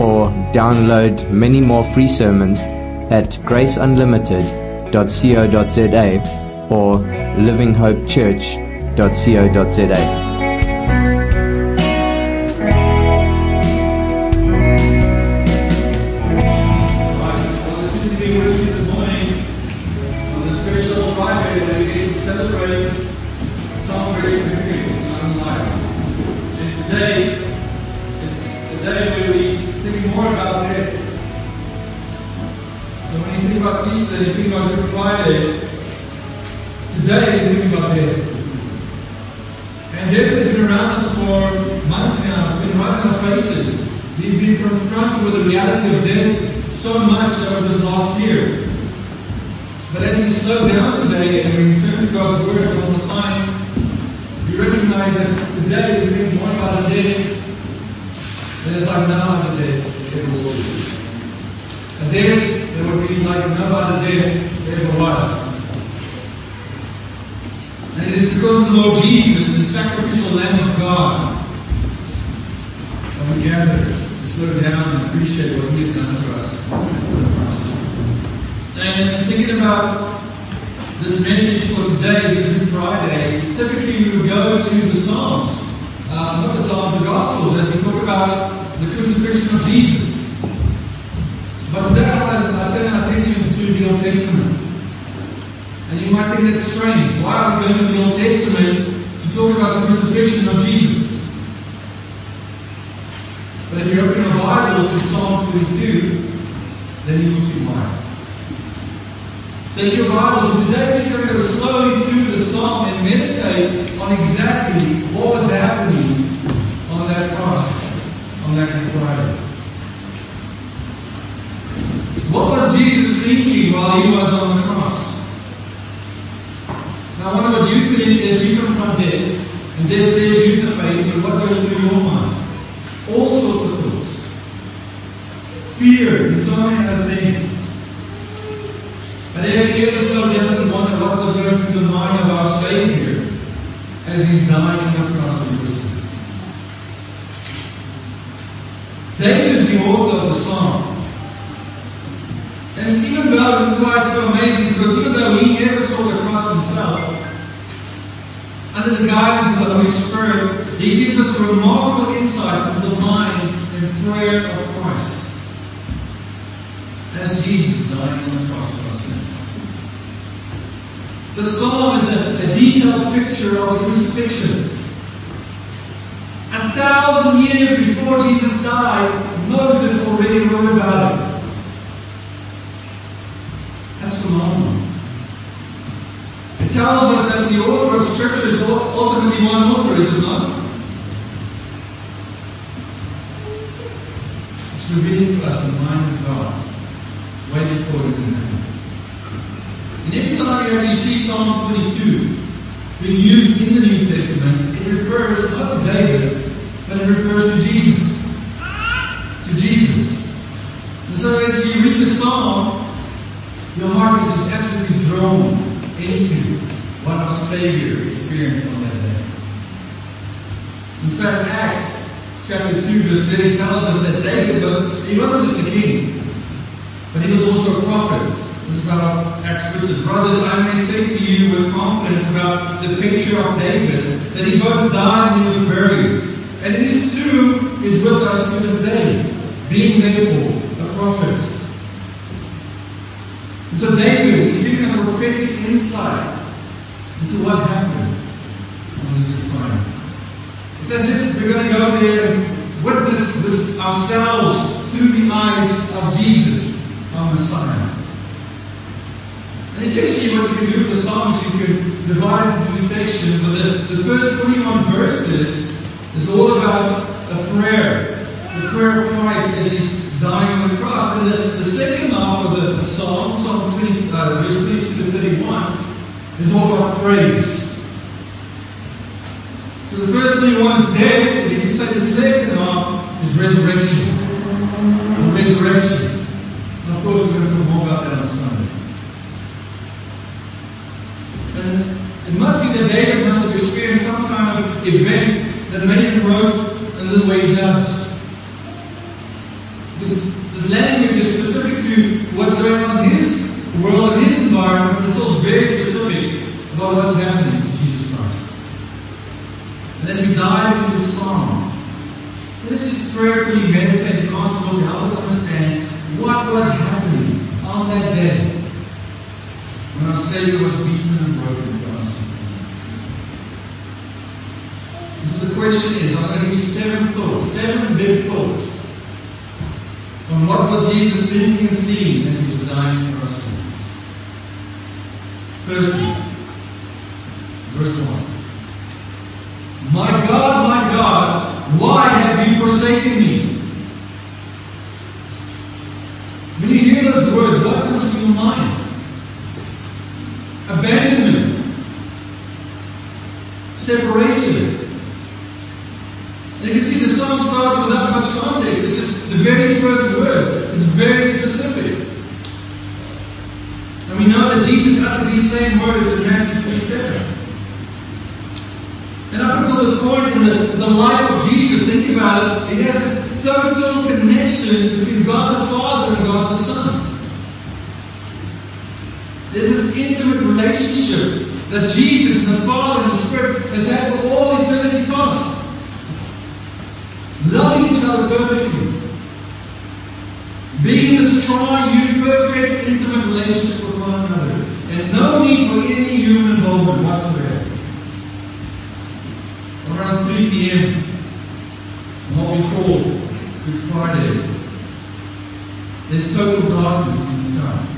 or download many more free sermons at graceunlimited.co.za or livinghopechurch.co.za. Easter, you think about Good Friday. Today you think about death. And death has been around us for months now. It's been right in our faces. We've been confronted with the reality of death so much over this last year. But as we slow down today and we return to God's Word all the time, we recognize that today we think more about a death that is like no other death ever will A would be like no other day ever was. And it is because of the Lord Jesus, the sacrificial Lamb of God, that we gather to slow down and appreciate what He has done for us. And thinking about this message for today, this Good Friday, typically we would go to the Psalms, uh, not the Psalms, the Gospels, as we talk about the crucifixion of Jesus. But I want to turn our attention to the Old Testament. And you might think that's strange. Why are we going to the Old Testament to talk about the crucifixion of Jesus? But if you open your Bibles to Psalm 22, then you will see why. Take your Bibles, and today we're going to go slowly through the Psalm and meditate on exactly what was happening on that cross, on that Good Friday. What was Jesus thinking while he was on the cross? Now, I wonder what you think as you confront death, and death stares you in the face, and what goes through your mind? All sorts of thoughts. Fear, and so many other things. But have you ever slowed down to wonder what was going through the mind of our Savior as He's dying on the cross for your sins? David is the author of the Psalm. And even though, this is why it's so amazing, because even though he never saw the cross himself, under the guidance of the Holy Spirit, he gives us remarkable insight into the mind and prayer of Christ. As Jesus died on the cross for our sins. The psalm is a, a detailed picture of the crucifixion. A thousand years before Jesus died, Moses already wrote about it. That's phenomenal. It tells us that the author of Scripture is ultimately one author, is it not? It's revealing to us the mind of God, waiting for it in heaven. And every time you actually see Psalm 22 being used in the New Testament, it refers not to David, but it refers to Jesus. To Jesus. And so as you read the Psalm, your heart is just absolutely drawn into what our Savior experienced on that day. In fact, Acts chapter 2, verse 30 tells us that David was, he wasn't just a king, but he was also a prophet. This is how Acts puts it. Brothers, I may say to you with confidence about the picture of David, that he both died and he was buried. And his tomb is with us to this day, being therefore a prophet. So David is giving us a prophetic insight into what happened on this Friday. It's as if we're going to go there and witness this ourselves through the eyes of Jesus, our Messiah. And essentially what you can do with the Psalms, you can divide into sections. But the, the first 21 verses is all about a prayer. The prayer of Christ as he's dying on the cross. And the, the second half of the psalm, Psalm 20, uh, verse 22 to 31, is all about praise. So the first thing one is death, and you can say the second half is resurrection. Resurrection. And of course, we're going to talk more about that on Sunday. And it must be that David must have experienced some kind of event that made him wrote in the way he does. Because this language is specific to what's going on in his world and his environment. It's also very specific about what's happening to Jesus Christ. And as we dive into the psalm, let's just and the to help us understand what was happening on that day when our Savior was beaten and broken for our sins. So the question is, I'm going to give you seven thoughts, seven big thoughts on what was Jesus thinking and seeing as he was dying for our sins. Firstly, verse 1. My God, my God, why have you forsaken me? When you hear those words, what comes to your mind? Abandonment. Separation. And you can see the psalm starts without much context. It's just the very first words. It's very specific. And we know that Jesus uttered these same words in Matthew 27. And up until this point in the, the life of Jesus, think about it, it has this total connection between God the Father and God the Son. Intimate relationship that Jesus the Father and the Spirit has had for all eternity past. Loving each other perfectly. Being in this triune, perfect, intimate relationship with one another. And no need for any human involvement whatsoever. Around 3 p.m., what we call Good Friday, there's total darkness in the sky.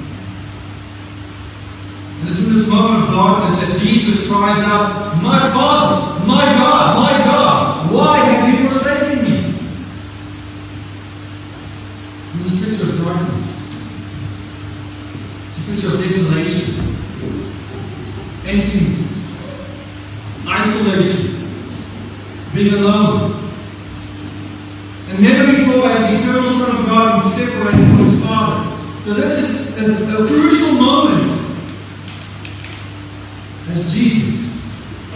Moment of darkness that Jesus cries out, My Father, my God, my God, why have you forsaken me? And this picture of darkness. It's a picture of desolation, emptiness, isolation, being alone. And never before has the eternal Son of God been separated from his Father. So this is a, a crucial moment as Jesus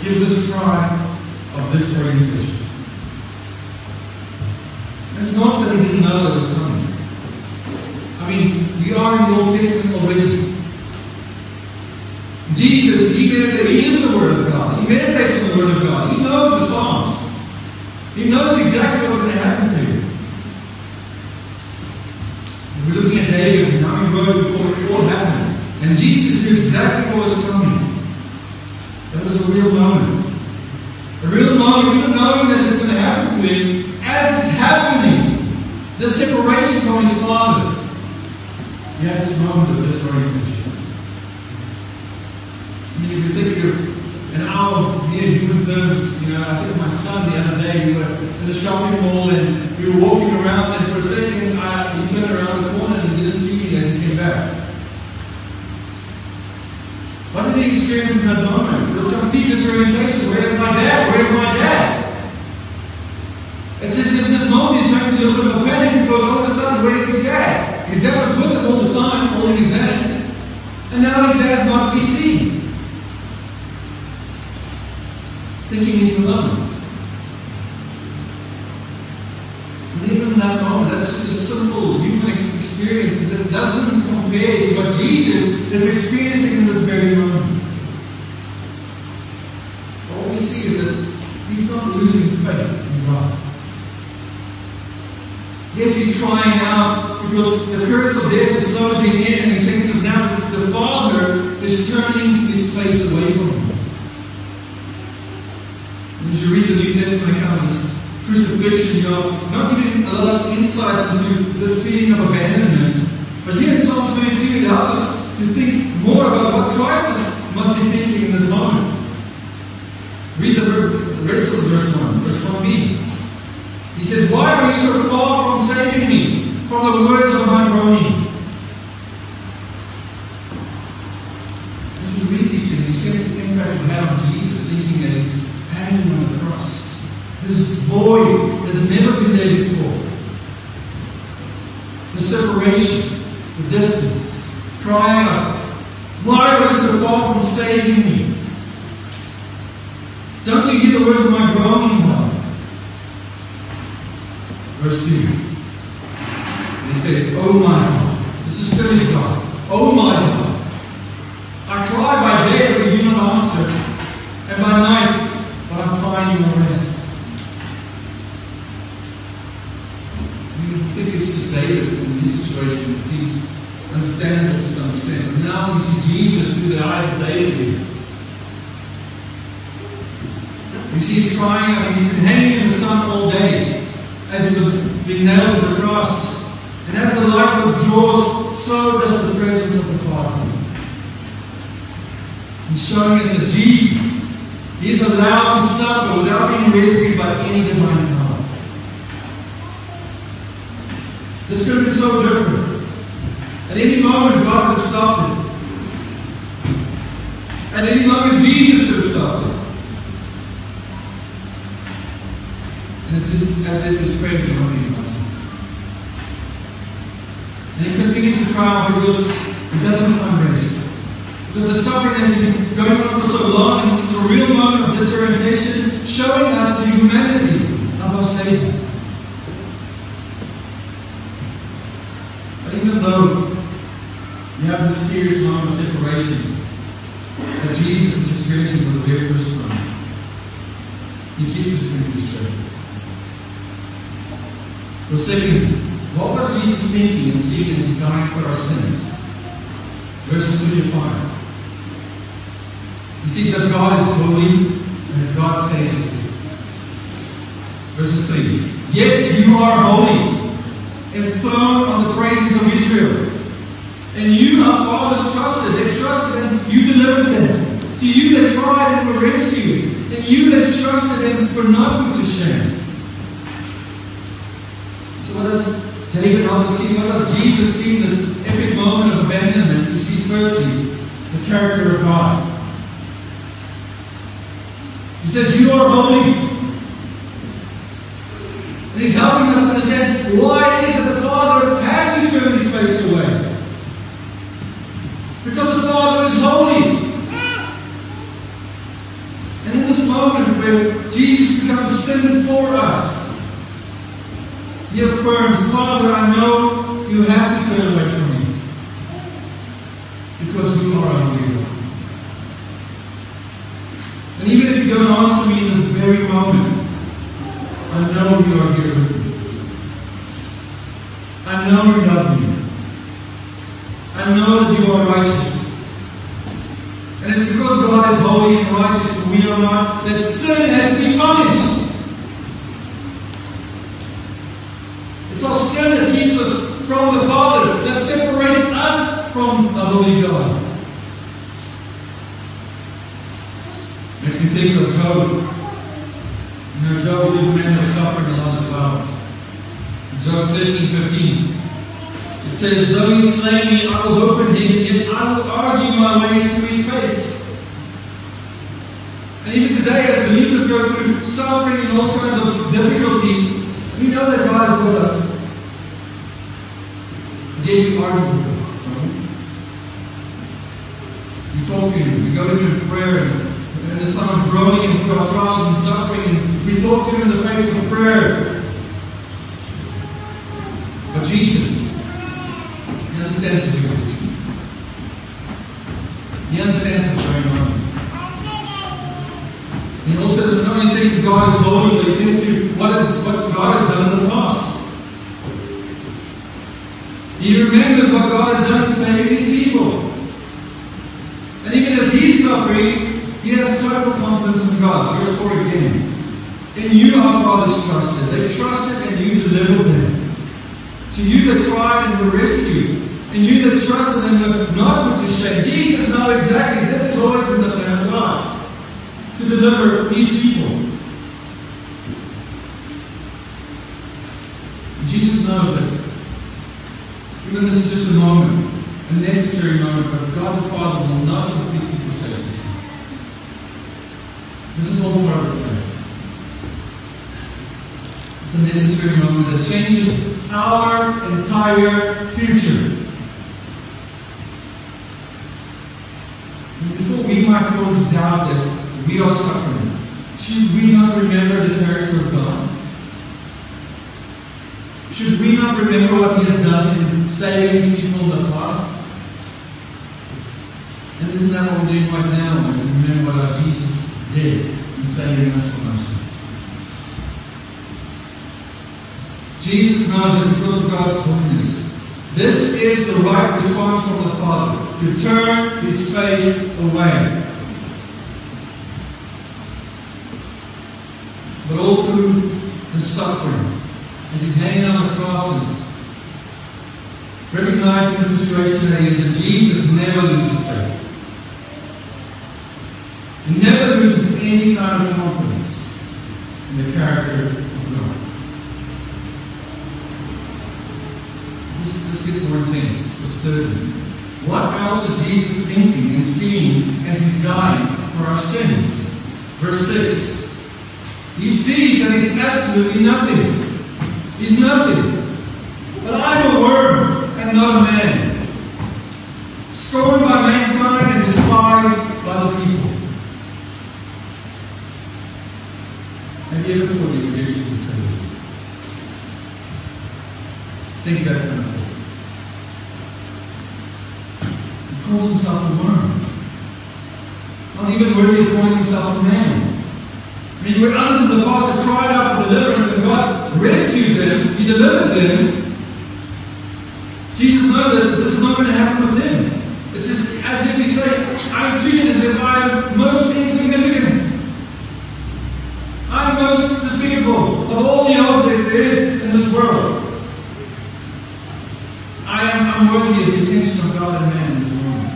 gives us cry of this orientation. It's not that he didn't know that was coming. I mean, we are in the Old Testament already. Jesus, he meditates, he is the Word of God. He meditates on the Word of God. He knows the Psalms. He knows exactly what's going to happen to him. And we're looking at David and how he wrote before it all happened. And Jesus knew exactly what was coming. That was a real moment. A real moment, even knowing that it's going to happen to him, as it's happening, the separation from his father. He had this moment of disorientation. I mean, if you think of an hour near human terms, you know, I think of my son the other day, we were in the shopping mall and we were walking around, and for a second, I, he turned around the corner and he didn't see me as he came back. What did he experience in that moment? Was complete disorientation. Where's my dad? Where's my dad? It's as if this moment he's going through a little bit of panic because all of a sudden, where's his dad? His dad was with him all the time, holding his hand. And now his dad's not to be seen. Thinking he's alone. And even in that moment, that's just a simple human experience that doesn't compare to what Jesus is experiencing in this very moment. All we see is that he's not losing faith in God. Yes, he's crying out because the curse of death is closing in, and he senses now the Father is turning his face away from him. And as you read the New Testament account of crucifixion, you are not even a lot of insight into this feeling of abandonment. But here in Psalm 22, it helps us to think more about what Christ must be thinking in this moment. Read the rest of verse 1, verse 1b. He says, Why are you so far from saving me? from the words of my groaning. As we read these things, you sense the impact it had on Jesus thinking as he's hanging on the cross. This void has never been there before. The separation, the distance, crying out, Why are you so far from saving me? Don't you hear the words of my groaning, God? Verse 2. And he says, Oh my God. This is still his God. Oh my God. I cry by day, but you do not answer, and by nights, but I find you no rest. You think it's just David in this situation. It seems understandable to some extent. But now we see Jesus through the eyes of David here. You see, he's crying out. He's been hanging in the sun all day as he was being nailed to the cross. And as the light withdraws, so does the presence of the Father. He's showing us that Jesus is allowed to suffer without being rescued by any divine power. This could have been so different. At any moment, God could have stopped it. At any moment, Jesus could have stopped it. And it's just as if his prayers are not being answered. And he continues to cry out because he doesn't find rest. Because the suffering has been going on for so long, and it's a real moment of disorientation, showing us the humanity of our Savior. But even though we have this serious moment of separation that Jesus is experiencing for the very first time, he keeps us thinking straight. Well, second, what Jesus thinking and seeing as he's dying for our sins? Verses 3 and 5. He sees that God is holy and that God saves us. Verses 3. Yet you are holy, enthroned on the praises of Israel. And you, our fathers, trusted. They trusted and you delivered them. To you that tried and were rescued. And you that trusted and were not put to shame. So what does David help us see? What does Jesus see in this epic moment of abandonment? He sees firstly the character of God. He says, You are holy. And he's helping us understand why it is that the Father has to turn his face away. Because the Father is holy. And in this moment where Jesus becomes sin for us, he affirms, Father, I know you have to turn away from me. Because you are God. And even if you don't answer me in this very moment, I know you are here with me. I know you love me. I know that you are righteous. And it's because God is holy and righteous and we are not that sin has to be punished. It's our sin that keeps us from the Father, that separates us from the Holy God. Makes me think of Job. You know, Job is a man that's suffering a lot as well. Job 13, 15. It says, Though he slay me, I will hope in him, yet I will argue my ways to his face. And even today, as believers go through suffering and all kinds of difficulty, we know that God is with us. Yet we argue with talk to him, we go to him in prayer, and in this time of groaning and through our trials and suffering, and we talk to him in the face of prayer. But Jesus, he understands the picture. He understands what's going on. And he also not only thinks that God holy, but he thinks to what, is, what God has done in the past. Remembers what God has done to save his people. And even as he's suffering, he has total confidence in God. Verse 4 again. In you our fathers trusted. They trusted and you delivered them. To you that tried and were rescued. And you that trusted and were not put to shame. Jesus knows exactly this has always been the plan of God. To deliver his people. This is just a moment, a necessary moment, but God the Father will not complete you for. This is all part of prayer. It's a necessary moment that changes our entire future. Before we might fall to doubt this, we are suffering. Should we not remember the character of God? Should we not remember what He has done his people the past? And isn't that what we're doing right now? Is remember what Jesus did in saving us from our sins. Jesus knows that because of God's holiness, this is the right response from the Father to turn his face away. But through the suffering, as he's hanging on the cross recognizing the situation that he is in, Jesus never loses faith. He never loses any kind of confidence in the character of God. This, this gets more intense. Verse 30. What else is Jesus thinking and seeing as he's dying for our sins? Verse 6. He sees that he's absolutely nothing. He's nothing. But I'm a worm and not a man. Scorned by mankind and despised by the people. Have you ever thought you would hear Jesus? Think that kind of thought. He calls himself a worm. Not even worthy of calling himself a man. I mean, where others in the past have cried out for deliverance and God rescued them, He delivered them, Knows that this is not going to happen with him. It's just as if we say, I'm treated as if I'm most insignificant. I'm most despicable of all the objects there is in this world. I am unworthy of the attention of God and man this world.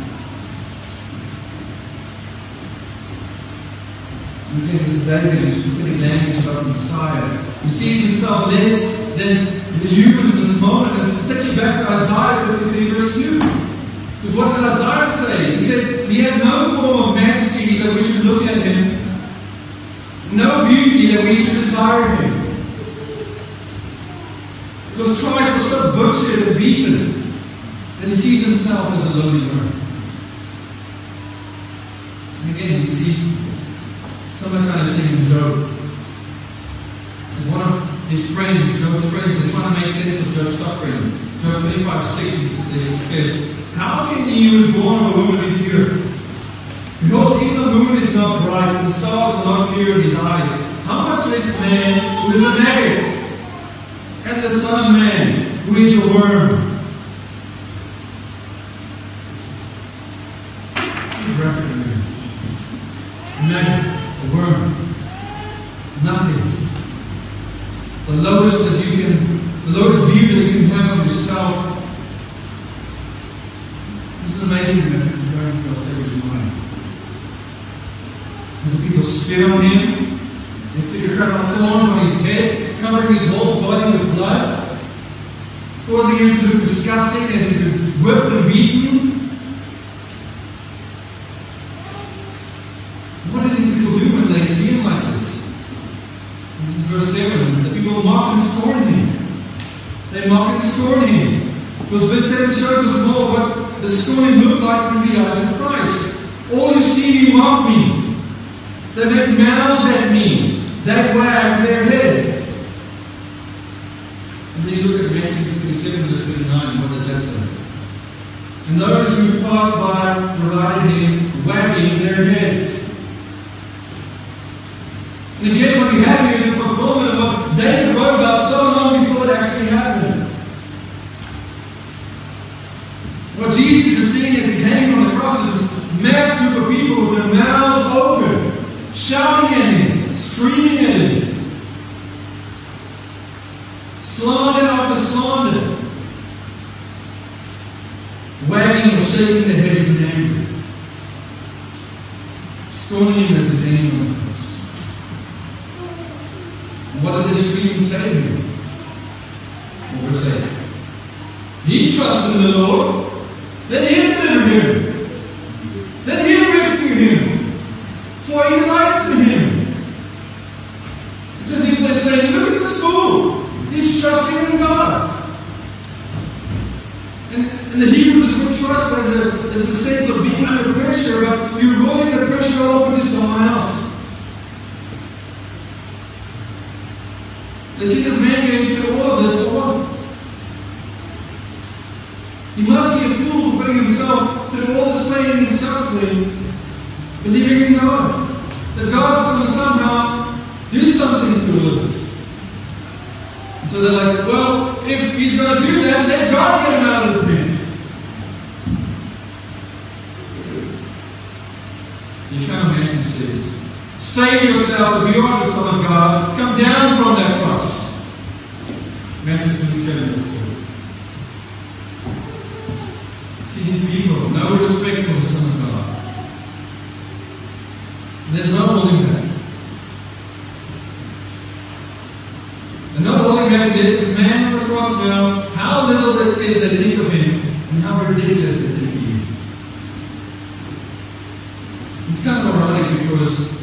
And again, this is who's prophetic language about the Messiah. He sees himself less than the human moment. And it takes you back to Isaiah 53, verse 2. Because what did Isaiah say? He said, He had no form of majesty that we should look at him, no beauty that we should desire him. Because Christ was so butchered and beaten that he sees himself as a lowly worm. And again, we see similar kind of thing in Job. His friends, Job's friends, they're trying to make sense of Job's suffering. Job 25 6 says, How can he who is born of a woman be pure? Behold, even the moon is not bright, and the stars are not pure in his eyes. How much less man who is a maggot? and the Son of Man, who is a worm. Graphic image. Maggot, a worm. Nothing. The lowest that you can, the lowest view that you can have of yourself. This is amazing that this is going through our Savior's mind. As the people spit on him, they stick a crown of thorns on his head, covering his whole body with blood, causing him to look disgusting as he's been whipped and beaten. What do you think people do when they see him like this? This is verse 7. The people mock and scorn him. They mock and scorn him. Because verse 7 shows us more what the scorning looked like through the eyes of Christ. All who see me mock me. They make mouths at me. They wag their heads. And then you look at Matthew 27, verse 39, what does that say? And those who passed by derided him, wagging their heads. And again, what we have here is a fulfillment of what David wrote about so long before it actually happened. What Jesus is seeing as he's hanging on the cross is this mass group of people with their mouths open, shouting at him, screaming at him. Slander after slander. Wagging or shaking their heads in anger. Scorning him as the cross. And what did this scream say him? What was that? He trusts in the Lord. Let him deliver him. Let him rescue him. For he delights in him. It's as if they're saying, look at this fool. He's trusting in There's a sense of being under pressure, but you're rolling the pressure over to someone else. You see this man going through all of this for what? He must be a fool for putting himself through all this pain and suffering, believing in God. That God's going to somehow do something through this. And so they're like, well, if he's going to do that, let God get him out of this mess. Account of Matthew says, Save yourself if you are the Son of God. Come down from that cross. Matthew 27, verse 2. See these people, no respect for the Son of God. And there's no holding back. And no holding back that this man on the cross now, how little it is they think of him, and how ridiculous they think he is. It's kind of ironic because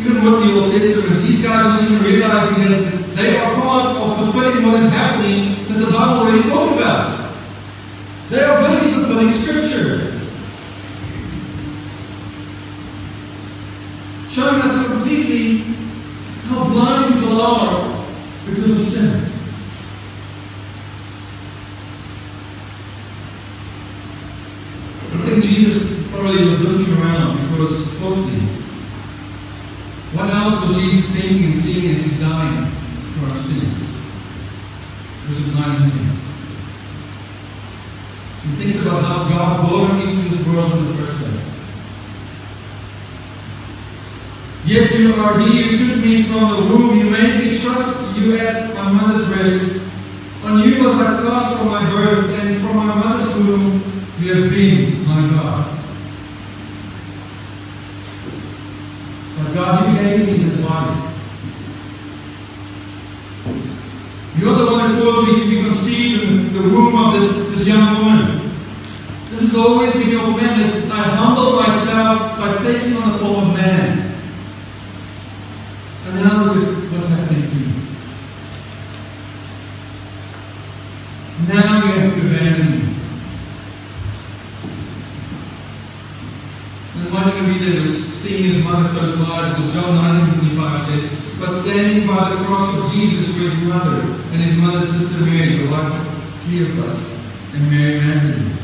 even with the Old Testament, these guys aren't even realizing that they are part of fulfilling what is happening that the Bible already talked about. They are busy fulfilling Scripture. Showing us completely how blind people are because of sin. I think Jesus probably was looking around because, fourthly, what else was Jesus thinking and seeing as he's dying for our sins? Verses 9 and 10. He thinks about how God brought him into this world in the first place. Yet you are he who took me from the womb. You made me trust you at my mother's breast. On you was I cast from my birth, and from my mother's womb you have been my God. So Gave this body. You're the one who caused me to be conceived in the womb of this, this young woman. This has always been your plan that I humble myself by taking on the form of man. And now look at what's happening to me. Now you have to abandon me. And one can read there was close because John 1925 says, But standing by the cross of Jesus were his mother and his mother's sister Mary, the wife of Cleopas and Mary Magdalene.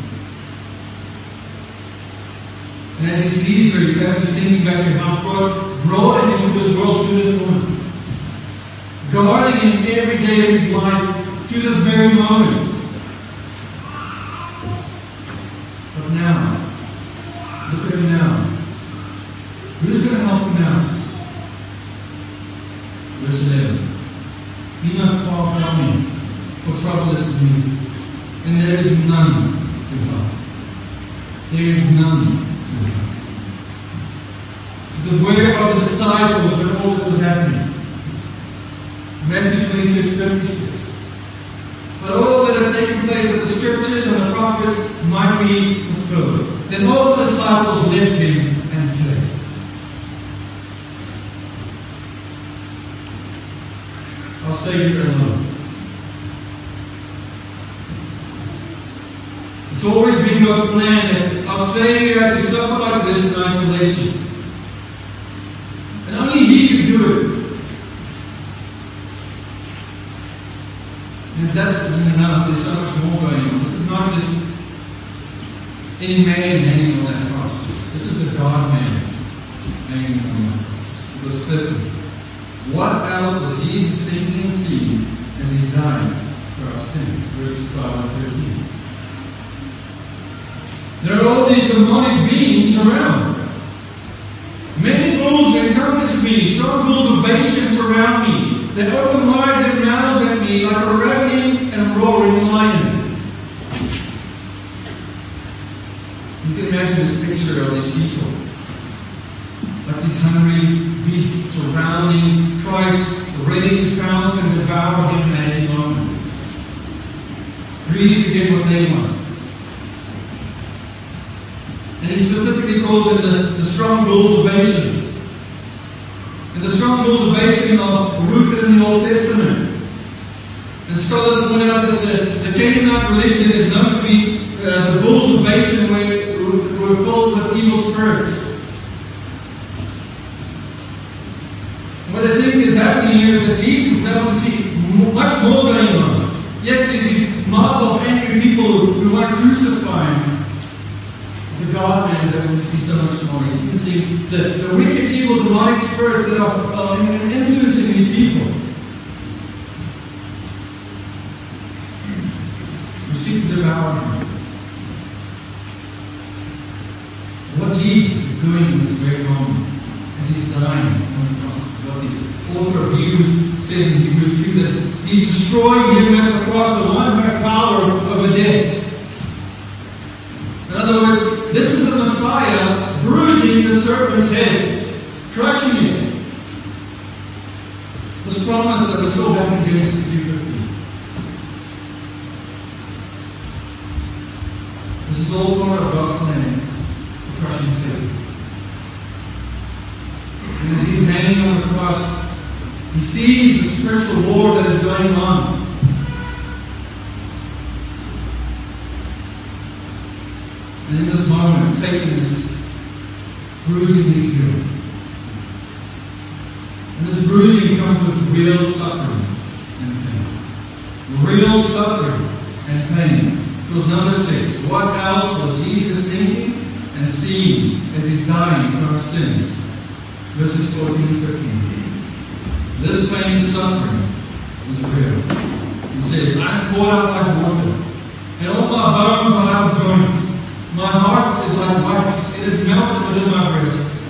And as he sees her, he perhaps is thinking back to how God brought him into this world through this woman. Guarding him every day of his life to this very moment. But now, look at him now. Who's going to help him now? Verse 11. Be not far from me, for trouble is with me, and there is none to help. There is none to help. Because where are the disciples when all this is happening? Matthew 26, 56. But all that has taken place that the scriptures and the prophets might be fulfilled. Then all the disciples left him and fled. Our Savior alone. It's always been God's plan that our Savior had to suffer like this in isolation. And only He could do it. And if that isn't enough, there's so much more going on. This is not just any man hanging on that cross. This is the God man hanging on that cross. Verse 30. What else was Jesus thinking and seeing as he's dying for our sins? Verses 12 and 13. There are all these demonic beings around. Many bulls encompass me, strong bulls of Bashan surround me. They open wide their mouths at me like a ravening and roaring lion. You can imagine this of these people. Like these hungry beasts surrounding Christ, ready to pounce and devour him at any moment. Greedy to get what they want. And he specifically calls them the, the strong bulls of Bashan. And the strong bulls of Bashan are rooted in the Old Testament. And scholars point out that the, Canaanite religion is known to be uh, the bulls of were who filled with evil spirits. What I think is happening here is that Jesus is see much more going on. Yes, there's this mob of angry people who want to crucify him. The God is able to see so much more. You can see the, the wicked, evil, demonic spirits that are uh, influencing these people. Who seek to devour him. What Jesus doing in this very moment as he's dying on the cross the author of Hebrews says in Hebrews 2 that he's destroying him at the cross, the one who power over death. In other words, this is the Messiah bruising the serpent's head, crushing it. This promise that we saw back in Genesis 3.15. This is all part of God's plan for crushing Satan. And as he's hanging on the cross, he sees the spiritual war that is going on. And in this moment, Satan is bruising his heel. And this bruising comes with real suffering and pain. Real suffering and pain. Because number six, what else was Jesus thinking and seeing as he's dying for our sins? Verses 14 and 15. This pain and suffering was real. He says, I'm poured out like water, and all my bones are out of joint. My heart is like within my breast.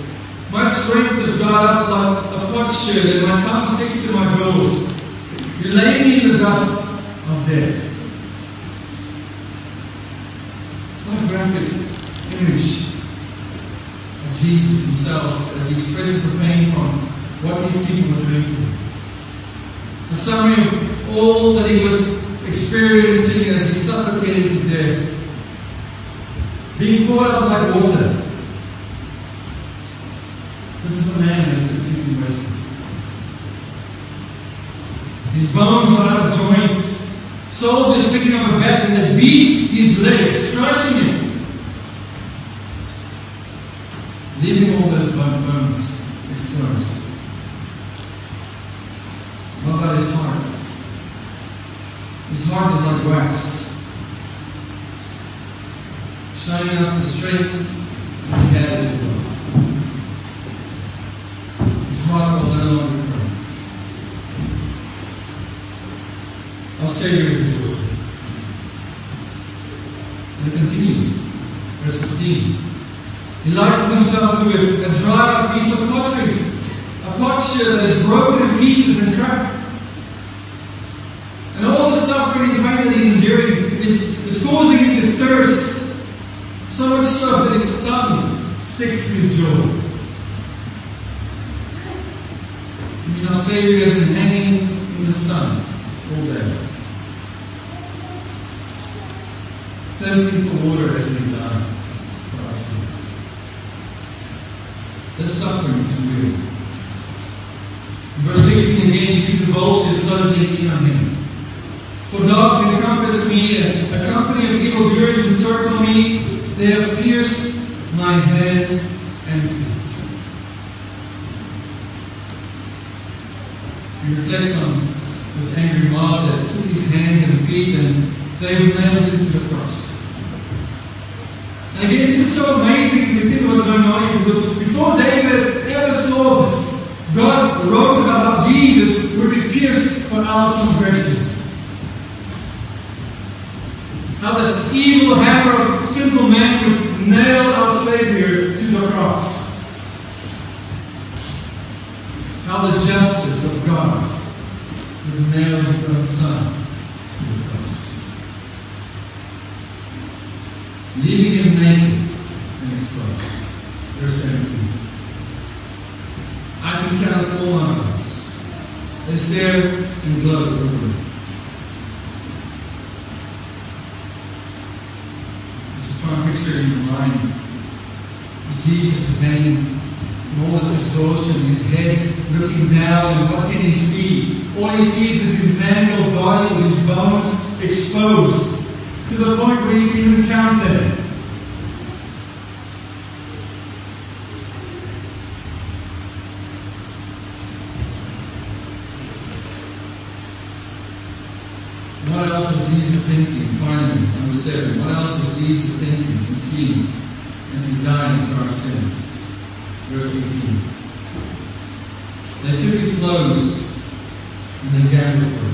My strength is dried up like a potsherd, and my tongue sticks to my jaws. You lay me in the dust of death. What a graphic image of Jesus himself as he expresses the pain from what these people were doing to him. A summary of all that he was experiencing as he suffocated to death. Being poured out like water. This is a man that's completely wasted. His bones are out of joint. Soldiers picking up a bat and they beat his legs, crushing him. Leaving all those blood bones exposed. What about his heart? His heart is like wax, showing us the strength that he had as well. His heart will no longer cry. Our Savior is exhausted. And it continues. Verse 15. He likens himself to a, a dry piece of pottery, a that is broken in pieces and cracked. And all the suffering and pain that he's enduring is, is causing him to thirst, so much so that his tongue sticks to his jaw. Mean, our Savior has been hanging in the sun all day. Thirsting for water as he's done for our sins. This suffering is real. In verse 16 again, you see the vultures closing in on him. For dogs encompass me, and a company of evildoers encircle me. They have pierced my hands and feet. He reflects on this angry mob that took his hands and feet and they were nailed him to the cross. And again, this is so amazing to think what's going on here because before David ever saw this, God wrote about how Jesus would be pierced for our transgressions. How the evil hammer of sinful man would nail our Savior to the cross. How the justice of God would nail his own Son to the cross. Leaving him naked and exposed. Verse 17. I can count all my bones. They stare and glow over. Just try and picture in your mind. Jesus in all this exhaustion, his head looking down, and what can he see? All he sees is his mangled body with his bones exposed to the point where he can even count them. What else was Jesus thinking? Finally, number seven. What else is Jesus thinking and seeing as he's dying for our sins? Verse 18. They took his clothes and it.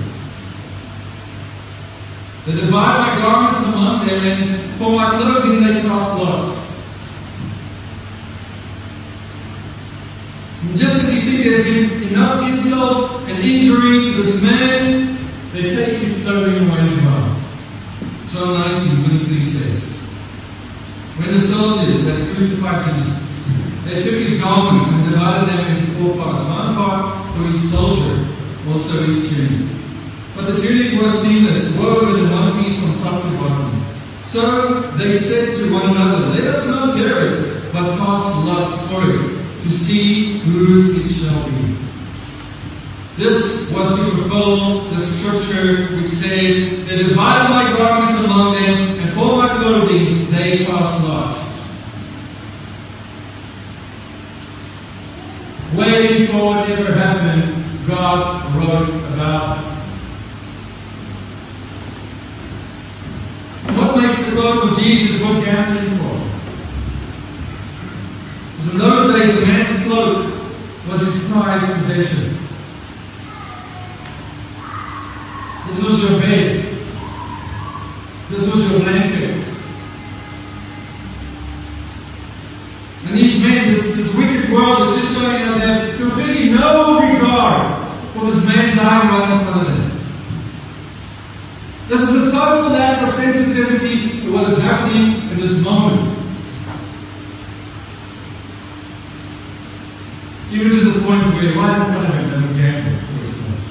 They divided my garments among them, and for my clothing they cast lots. And just as you think there's been enough insult and injury to this man, they take his clothing away as well. John 19, 23 says, When the soldiers had crucified Jesus, they took his garments and divided them into four parts. One part for each soldier, also his tunic. But the tunic was seamless, woven in one piece from top to bottom. So they said to one another, Let us not tear it, but cast lots for it to see whose it shall be. This was to fulfill the scripture which says, They divided my garments among them, and for my clothing they cast lots. Way before it ever happened, God wrote about it. What makes the clothes of Jesus worth gambling for? Because in those days, the man's cloak was his prized possession. This was your bed. This was your blanket. And these men, this, this wicked world is just showing us that completely no regard for this man dying right in front of them. This is a total lack of sensitivity to what is happening in this moment. Even to the point where one of them never gamble for his life.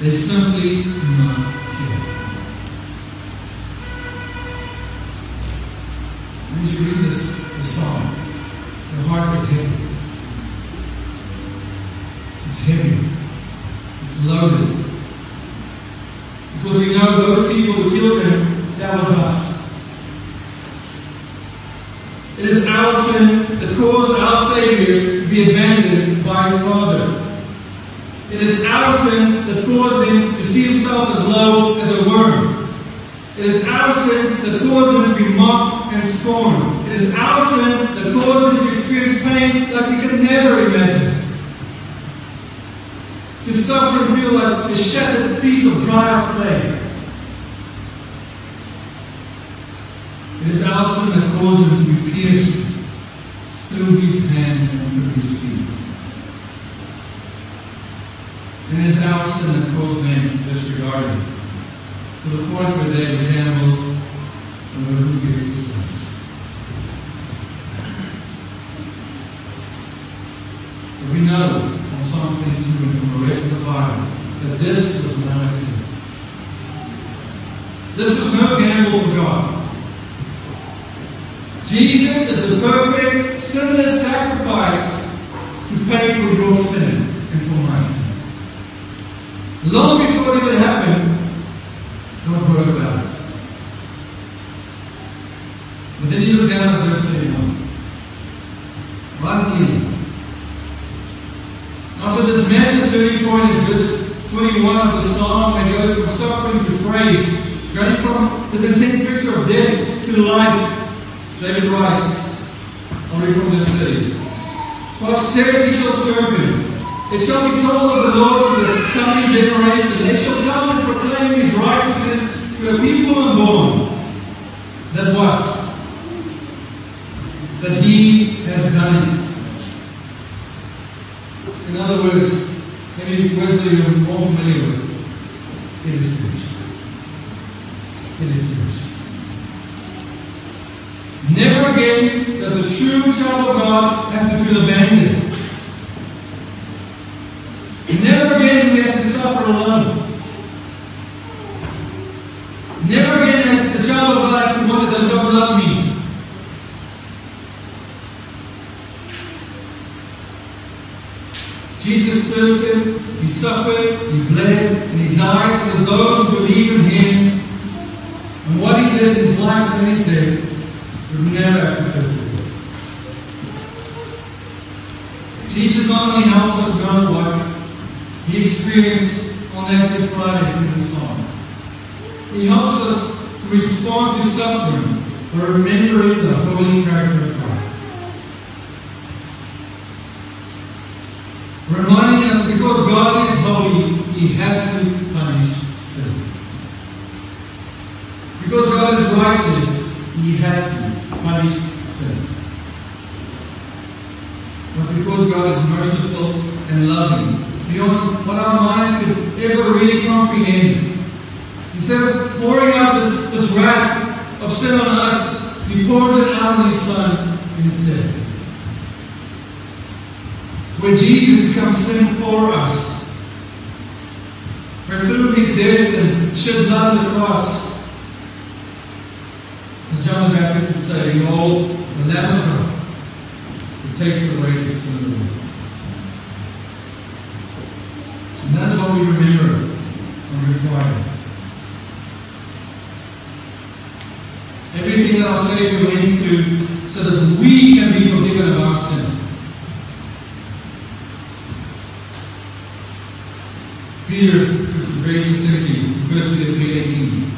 They simply do not care. And as you read this, this song, your heart is heavy. It's heavy. It's loaded. Because we know those people who killed him, that was us. It is our sin that caused our Savior to be abandoned by his Father. It is our sin that caused him to see himself as low as a worm. It is our sin that caused him to be mocked and scorned. It is our sin that caused him to experience pain like we could never imagine. To suffer and feel like a shattered piece of dried up clay. It is our sin that caused him to be pierced through his hands and through his feet. And it is our sin that caused men to disregard him to the point where they would gamble over who gets the stones. But we know from Psalm 22 and from the rest of the Bible that this was no accident. This was no gamble for God. Jesus is the perfect sinless sacrifice to pay for your sin and for my sin. Long before it happened, God heard about it. But then you look down at verse 31. Right in. After this massive turning point in verse 21 of the psalm that goes from suffering to praise, going from this intense picture of death life, David writes, I'll read from verse 30. Posterity shall serve him. It shall be told of the Lord to the coming generation. They shall come and proclaim his righteousness to a people unborn. That what? That he has done it. In other words, maybe that you're more familiar with. It is finished. It is finished. Never again does a true child of God have to feel abandoned. Never again do we have to suffer alone. Never again has the child of God have to wonder, does God love me? Jesus thirsted, He suffered, He bled, and He died so that those who believe in Him and what He did in His life and His death would never Only helps us know what He experienced on that Good Friday through the song. He helps us to respond to suffering by remembering the holy character of God. Reminding us because God is holy, He has to punish sin. Because God is righteous, He has to punish sin. But because God is merciful and loving, beyond what our minds could ever really comprehend, instead of pouring out this, this wrath of sin on us, He pours it out on His Son instead. Where Jesus becomes sin for us. Where through His death and shed blood on the cross, as John the Baptist would say, Behold, the Lamb of God who takes away the sin of the world. And that's what we remember on Friday. Everything that our Savior went through so that we can be forgiven of our sin. Peter it very succinctly in 1 Peter 3.18.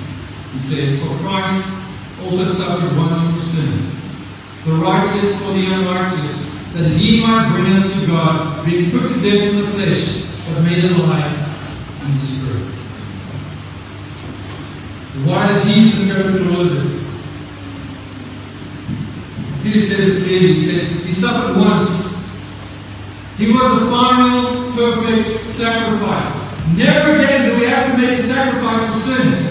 He says, For Christ also suffered once for sins, the righteous for the unrighteous, that he might bring us to God, being put to death in the flesh, but made alive in the spirit. Why did Jesus go through all of this? Peter says it clearly. He said, He suffered once. He was the final, perfect sacrifice. Never again do we have to make a sacrifice for sin.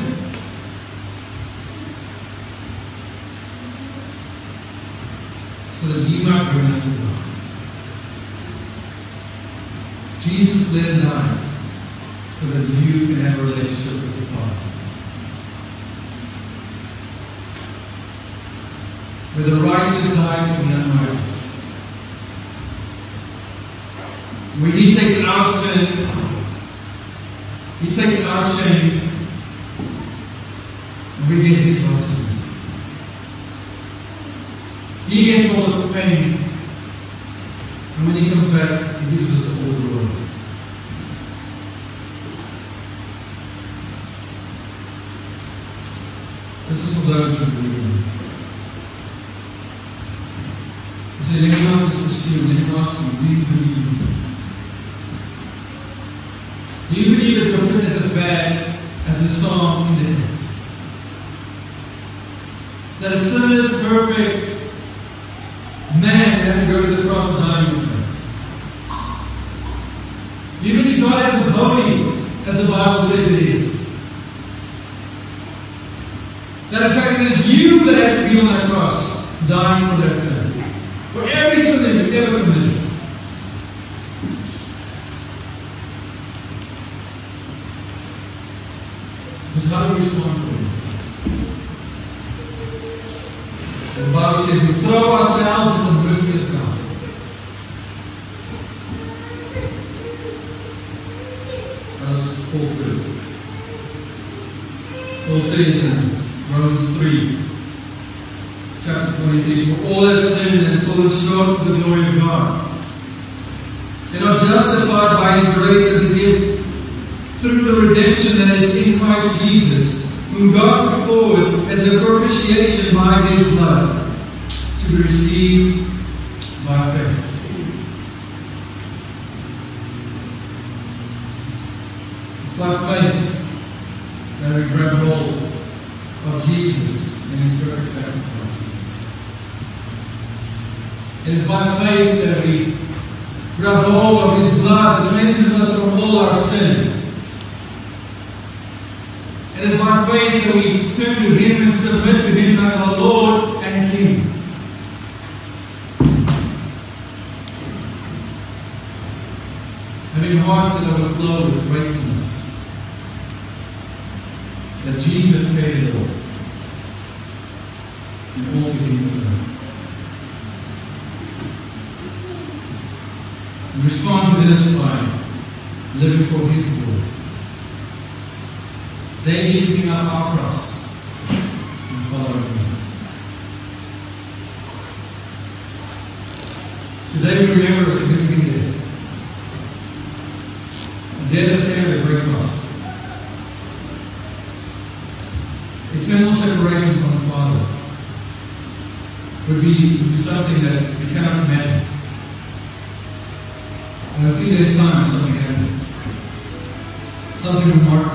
So that you might bring us to God. Jesus lived and died so that you can have a relationship with the Father. Where the righteous dies for the unrighteous. Where He takes our sin, Our shame, we get His righteousness. He gets all the pain, and when He comes back, He gives us all the glory. This is for those who believe in Him. He said, let me not just assume, let me ask you, do you believe? Do you believe that your sin is as bad as the song in the text? That a sinless, perfect man would have to go to the cross and die in your place? Do you believe God is as holy as the Bible says it is? That in fact it is you that have to be on that cross, dying for that sin. For every sin that you've ever committed. Respond to this? The Bible says we throw ourselves in the mercy of God. That's Paul it. Paul says in Romans 3, chapter 23, For all have sinned and fallen short of the glory of God. They're not justified by His grace as the redemption that is in Christ Jesus, whom God put forward as a propitiation by His blood, to be received by faith. It's by faith that we grab hold of Jesus and His perfect sacrifice. It is by faith that we grab hold of His blood that cleanses us from all our sin. It is by faith that we turn to Him and submit to Him as our Lord and King. Having hearts that overflow with gratefulness that Jesus paid it all. And all to Him we go. We respond to this by living for His glory. Daily lifting up our cross and following Him. Today we remember a significant death. A death that came at a great cost. eternal separation from the Father would be, would be something that we cannot imagine. In a few days' time, something happened. Something